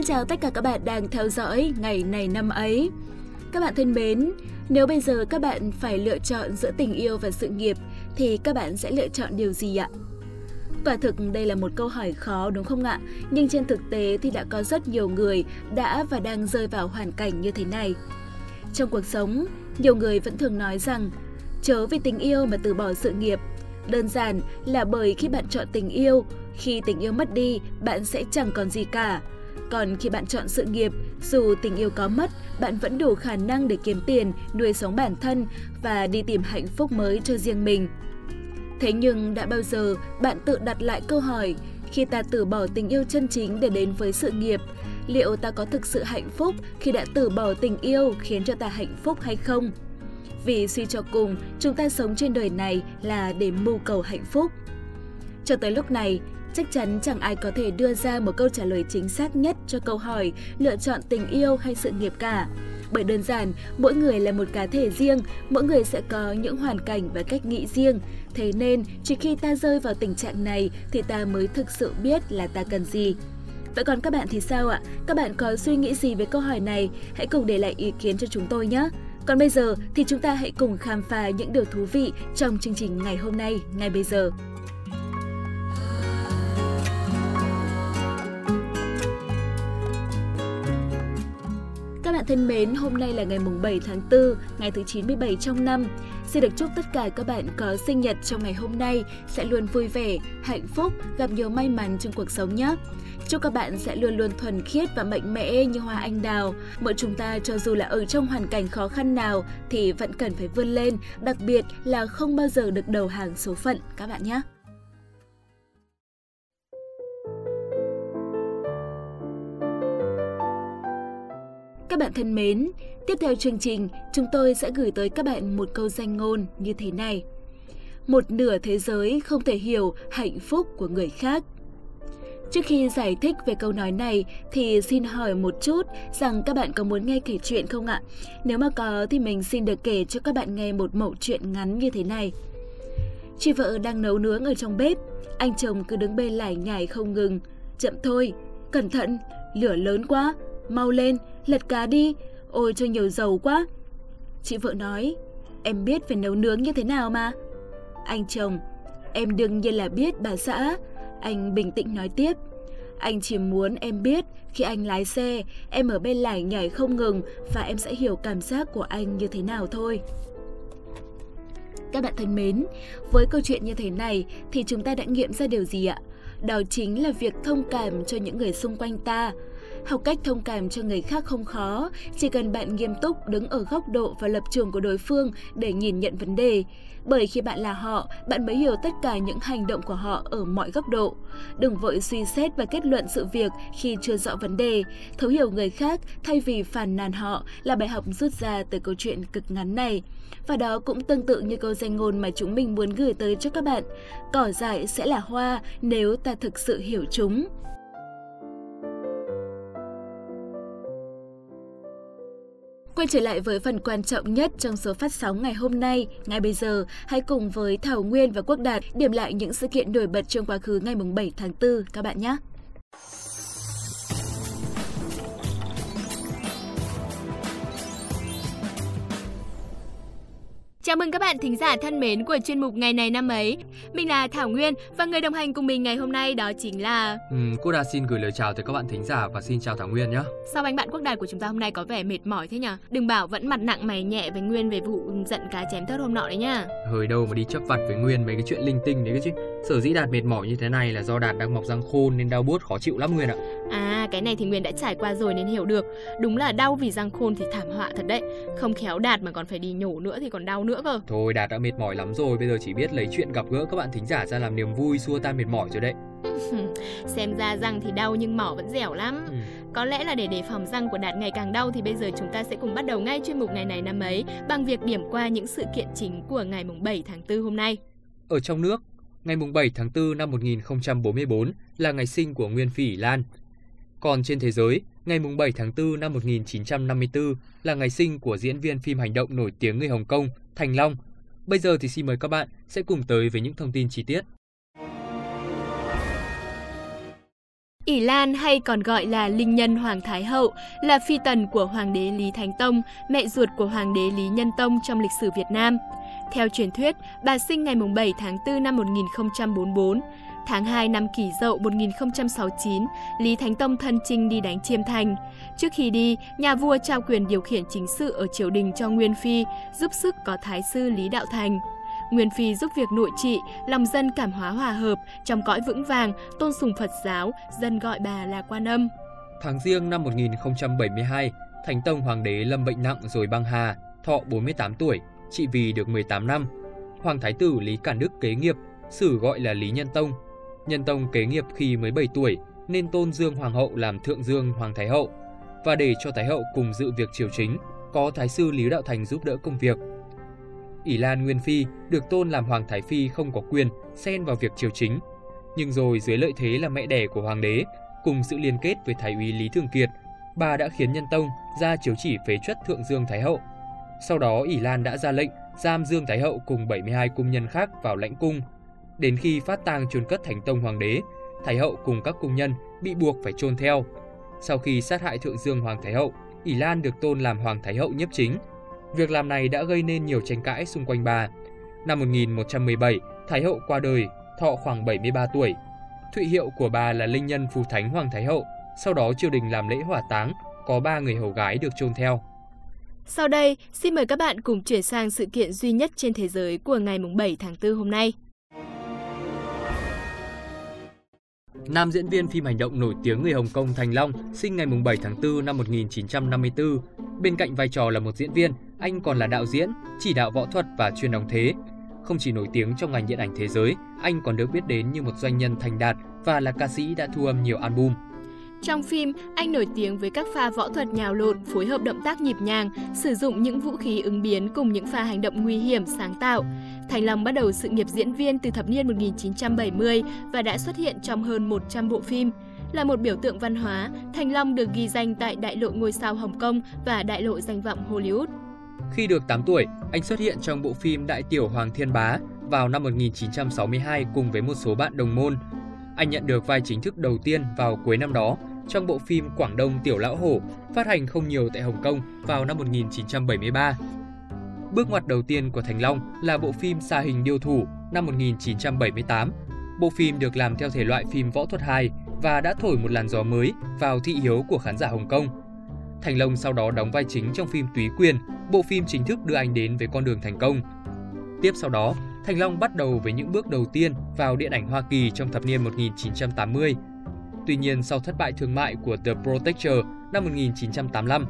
Xin chào tất cả các bạn đang theo dõi ngày này năm ấy. Các bạn thân mến, nếu bây giờ các bạn phải lựa chọn giữa tình yêu và sự nghiệp thì các bạn sẽ lựa chọn điều gì ạ? Quả thực đây là một câu hỏi khó đúng không ạ? Nhưng trên thực tế thì đã có rất nhiều người đã và đang rơi vào hoàn cảnh như thế này. Trong cuộc sống, nhiều người vẫn thường nói rằng chớ vì tình yêu mà từ bỏ sự nghiệp. Đơn giản là bởi khi bạn chọn tình yêu, khi tình yêu mất đi, bạn sẽ chẳng còn gì cả. Còn khi bạn chọn sự nghiệp, dù tình yêu có mất, bạn vẫn đủ khả năng để kiếm tiền, nuôi sống bản thân và đi tìm hạnh phúc mới cho riêng mình. Thế nhưng đã bao giờ bạn tự đặt lại câu hỏi, khi ta từ bỏ tình yêu chân chính để đến với sự nghiệp, liệu ta có thực sự hạnh phúc khi đã từ bỏ tình yêu khiến cho ta hạnh phúc hay không? Vì suy cho cùng, chúng ta sống trên đời này là để mưu cầu hạnh phúc. Cho tới lúc này, chắc chắn chẳng ai có thể đưa ra một câu trả lời chính xác nhất cho câu hỏi lựa chọn tình yêu hay sự nghiệp cả. Bởi đơn giản, mỗi người là một cá thể riêng, mỗi người sẽ có những hoàn cảnh và cách nghĩ riêng. Thế nên, chỉ khi ta rơi vào tình trạng này thì ta mới thực sự biết là ta cần gì. Vậy còn các bạn thì sao ạ? Các bạn có suy nghĩ gì về câu hỏi này? Hãy cùng để lại ý kiến cho chúng tôi nhé! Còn bây giờ thì chúng ta hãy cùng khám phá những điều thú vị trong chương trình ngày hôm nay, ngay bây giờ. Bạn thân mến, hôm nay là ngày mùng 7 tháng 4, ngày thứ 97 trong năm. Xin được chúc tất cả các bạn có sinh nhật trong ngày hôm nay sẽ luôn vui vẻ, hạnh phúc, gặp nhiều may mắn trong cuộc sống nhé. Chúc các bạn sẽ luôn luôn thuần khiết và mạnh mẽ như hoa anh đào. Mỗi chúng ta cho dù là ở trong hoàn cảnh khó khăn nào thì vẫn cần phải vươn lên, đặc biệt là không bao giờ được đầu hàng số phận các bạn nhé. Các bạn thân mến, tiếp theo chương trình, chúng tôi sẽ gửi tới các bạn một câu danh ngôn như thế này. Một nửa thế giới không thể hiểu hạnh phúc của người khác. Trước khi giải thích về câu nói này thì xin hỏi một chút rằng các bạn có muốn nghe kể chuyện không ạ? Nếu mà có thì mình xin được kể cho các bạn nghe một mẫu chuyện ngắn như thế này. Chị vợ đang nấu nướng ở trong bếp, anh chồng cứ đứng bên lải nhải không ngừng. Chậm thôi, cẩn thận, lửa lớn quá, mau lên, lật cá đi, ôi cho nhiều dầu quá. Chị vợ nói, em biết phải nấu nướng như thế nào mà. Anh chồng, em đương nhiên là biết bà xã, anh bình tĩnh nói tiếp. Anh chỉ muốn em biết khi anh lái xe, em ở bên lải nhảy không ngừng và em sẽ hiểu cảm giác của anh như thế nào thôi. Các bạn thân mến, với câu chuyện như thế này thì chúng ta đã nghiệm ra điều gì ạ? Đó chính là việc thông cảm cho những người xung quanh ta, Học cách thông cảm cho người khác không khó, chỉ cần bạn nghiêm túc đứng ở góc độ và lập trường của đối phương để nhìn nhận vấn đề. Bởi khi bạn là họ, bạn mới hiểu tất cả những hành động của họ ở mọi góc độ. Đừng vội suy xét và kết luận sự việc khi chưa rõ vấn đề. Thấu hiểu người khác thay vì phàn nàn họ là bài học rút ra từ câu chuyện cực ngắn này. Và đó cũng tương tự như câu danh ngôn mà chúng mình muốn gửi tới cho các bạn. Cỏ dại sẽ là hoa nếu ta thực sự hiểu chúng. Quay trở lại với phần quan trọng nhất trong số phát sóng ngày hôm nay. Ngay bây giờ, hãy cùng với Thảo Nguyên và Quốc Đạt điểm lại những sự kiện nổi bật trong quá khứ ngày 7 tháng 4 các bạn nhé. Chào mừng các bạn thính giả thân mến của chuyên mục ngày này năm ấy. Mình là Thảo Nguyên và người đồng hành cùng mình ngày hôm nay đó chính là... Ừ, Quốc Đạt xin gửi lời chào tới các bạn thính giả và xin chào Thảo Nguyên nhé. Sao anh bạn Quốc Đạt của chúng ta hôm nay có vẻ mệt mỏi thế nhỉ? Đừng bảo vẫn mặt nặng mày nhẹ với Nguyên về vụ giận cá chém thớt hôm nọ đấy nhá. Hơi đâu mà đi chấp vặt với Nguyên mấy cái chuyện linh tinh đấy chứ. Sở dĩ Đạt mệt mỏi như thế này là do Đạt đang mọc răng khôn nên đau buốt khó chịu lắm Nguyên ạ. À, cái này thì Nguyên đã trải qua rồi nên hiểu được. Đúng là đau vì răng khôn thì thảm họa thật đấy. Không khéo Đạt mà còn phải đi nhổ nữa thì còn đau nữa cơ. Thôi Đạt đã mệt mỏi lắm rồi, bây giờ chỉ biết lấy chuyện gặp gỡ các bạn thính giả ra làm niềm vui xua tan mệt mỏi rồi đấy. Xem ra răng thì đau nhưng mỏ vẫn dẻo lắm. Ừ. Có lẽ là để đề phòng răng của Đạt ngày càng đau thì bây giờ chúng ta sẽ cùng bắt đầu ngay chuyên mục ngày này năm ấy bằng việc điểm qua những sự kiện chính của ngày mùng 7 tháng 4 hôm nay. Ở trong nước, ngày mùng 7 tháng 4 năm 1044 là ngày sinh của Nguyên Phi Lan. Còn trên thế giới, ngày mùng 7 tháng 4 năm 1954 là ngày sinh của diễn viên phim hành động nổi tiếng người Hồng Kông Thành Long Bây giờ thì xin mời các bạn sẽ cùng tới với những thông tin chi tiết. ỷ Lan hay còn gọi là Linh Nhân Hoàng Thái Hậu là phi tần của Hoàng đế Lý Thánh Tông, mẹ ruột của Hoàng đế Lý Nhân Tông trong lịch sử Việt Nam. Theo truyền thuyết, bà sinh ngày 7 tháng 4 năm 1044. Tháng 2 năm Kỷ Dậu 1069, Lý Thánh Tông thân chinh đi đánh Chiêm Thành. Trước khi đi, nhà vua trao quyền điều khiển chính sự ở triều đình cho Nguyên Phi, giúp sức có Thái sư Lý Đạo Thành. Nguyên Phi giúp việc nội trị, lòng dân cảm hóa hòa hợp, trong cõi vững vàng, tôn sùng Phật giáo, dân gọi bà là Quan Âm. Tháng riêng năm 1072, Thánh Tông Hoàng đế lâm bệnh nặng rồi băng hà, thọ 48 tuổi, trị vì được 18 năm. Hoàng Thái tử Lý Cản Đức kế nghiệp, sử gọi là Lý Nhân Tông. Nhân Tông kế nghiệp khi mới 7 tuổi nên tôn Dương Hoàng hậu làm Thượng Dương Hoàng Thái hậu và để cho Thái hậu cùng dự việc triều chính, có Thái sư Lý Đạo Thành giúp đỡ công việc. ỷ Lan Nguyên Phi được tôn làm Hoàng Thái Phi không có quyền xen vào việc triều chính, nhưng rồi dưới lợi thế là mẹ đẻ của Hoàng đế, cùng sự liên kết với Thái úy Lý Thường Kiệt, bà đã khiến Nhân Tông ra chiếu chỉ phế truất Thượng Dương Thái Hậu. Sau đó ỷ Lan đã ra lệnh giam Dương Thái Hậu cùng 72 cung nhân khác vào lãnh cung. Đến khi phát tang chôn cất Thánh Tông Hoàng đế, Thái Hậu cùng các cung nhân bị buộc phải chôn theo. Sau khi sát hại Thượng Dương Hoàng Thái Hậu, ỷ Lan được tôn làm Hoàng Thái Hậu nhiếp chính. Việc làm này đã gây nên nhiều tranh cãi xung quanh bà. Năm 1117, Thái Hậu qua đời, thọ khoảng 73 tuổi. Thụy hiệu của bà là Linh Nhân Phù Thánh Hoàng Thái Hậu. Sau đó triều đình làm lễ hỏa táng, có ba người hầu gái được chôn theo. Sau đây, xin mời các bạn cùng chuyển sang sự kiện duy nhất trên thế giới của ngày 7 tháng 4 hôm nay. Nam diễn viên phim hành động nổi tiếng người Hồng Kông Thành Long sinh ngày 7 tháng 4 năm 1954. Bên cạnh vai trò là một diễn viên, anh còn là đạo diễn, chỉ đạo võ thuật và chuyên đóng thế. Không chỉ nổi tiếng trong ngành điện ảnh thế giới, anh còn được biết đến như một doanh nhân thành đạt và là ca sĩ đã thu âm nhiều album. Trong phim, anh nổi tiếng với các pha võ thuật nhào lộn, phối hợp động tác nhịp nhàng, sử dụng những vũ khí ứng biến cùng những pha hành động nguy hiểm sáng tạo. Thành Long bắt đầu sự nghiệp diễn viên từ thập niên 1970 và đã xuất hiện trong hơn 100 bộ phim. Là một biểu tượng văn hóa, Thành Long được ghi danh tại Đại lộ ngôi sao Hồng Kông và Đại lộ danh vọng Hollywood. Khi được 8 tuổi, anh xuất hiện trong bộ phim Đại tiểu Hoàng Thiên Bá vào năm 1962 cùng với một số bạn đồng môn. Anh nhận được vai chính thức đầu tiên vào cuối năm đó trong bộ phim Quảng Đông Tiểu Lão Hổ phát hành không nhiều tại Hồng Kông vào năm 1973. Bước ngoặt đầu tiên của Thành Long là bộ phim Sa hình điêu thủ năm 1978. Bộ phim được làm theo thể loại phim võ thuật hài và đã thổi một làn gió mới vào thị hiếu của khán giả Hồng Kông. Thành Long sau đó đóng vai chính trong phim Túy Quyền, bộ phim chính thức đưa anh đến với con đường thành công. Tiếp sau đó, Thành Long bắt đầu với những bước đầu tiên vào điện ảnh Hoa Kỳ trong thập niên 1980 Tuy nhiên, sau thất bại thương mại của The Protector năm 1985,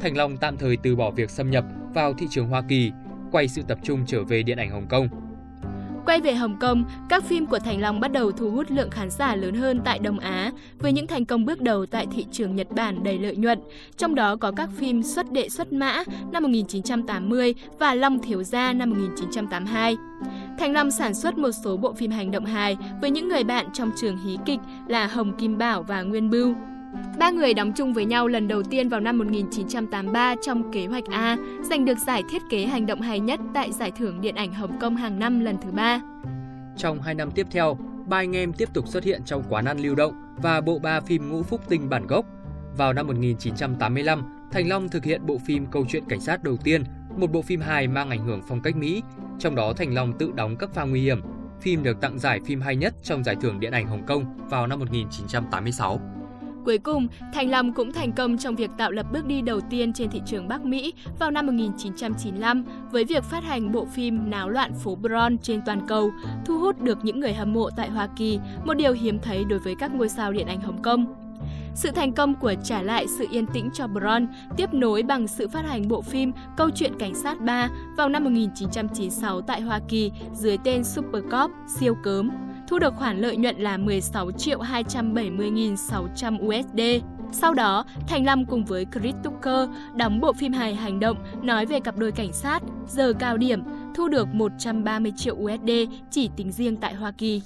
Thành Long tạm thời từ bỏ việc xâm nhập vào thị trường Hoa Kỳ, quay sự tập trung trở về điện ảnh Hồng Kông. Quay về Hồng Kông, các phim của Thành Long bắt đầu thu hút lượng khán giả lớn hơn tại Đông Á, với những thành công bước đầu tại thị trường Nhật Bản đầy lợi nhuận, trong đó có các phim Xuất đệ xuất mã năm 1980 và Long Thiếu Gia năm 1982. Thành Long sản xuất một số bộ phim hành động hài với những người bạn trong trường hí kịch là Hồng Kim Bảo và Nguyên Bưu. Ba người đóng chung với nhau lần đầu tiên vào năm 1983 trong kế hoạch A, giành được giải thiết kế hành động hay nhất tại Giải thưởng Điện ảnh Hồng Kông hàng năm lần thứ ba. Trong hai năm tiếp theo, ba anh em tiếp tục xuất hiện trong quán ăn lưu động và bộ ba phim Ngũ Phúc Tinh bản gốc. Vào năm 1985, Thành Long thực hiện bộ phim Câu chuyện cảnh sát đầu tiên, một bộ phim hài mang ảnh hưởng phong cách Mỹ, trong đó Thành Long tự đóng các pha nguy hiểm. Phim được tặng giải phim hay nhất trong giải thưởng điện ảnh Hồng Kông vào năm 1986. Cuối cùng, Thành Long cũng thành công trong việc tạo lập bước đi đầu tiên trên thị trường Bắc Mỹ vào năm 1995 với việc phát hành bộ phim Náo loạn phố Bron trên toàn cầu, thu hút được những người hâm mộ tại Hoa Kỳ, một điều hiếm thấy đối với các ngôi sao điện ảnh Hồng Kông. Sự thành công của Trả lại sự yên tĩnh cho Bron tiếp nối bằng sự phát hành bộ phim Câu chuyện Cảnh sát 3 vào năm 1996 tại Hoa Kỳ dưới tên Super Cop siêu cớm thu được khoản lợi nhuận là 16 triệu 270.600 USD. Sau đó, Thành Lâm cùng với Chris Tucker đóng bộ phim hài hành động nói về cặp đôi cảnh sát, giờ cao điểm, thu được 130 triệu USD chỉ tính riêng tại Hoa Kỳ.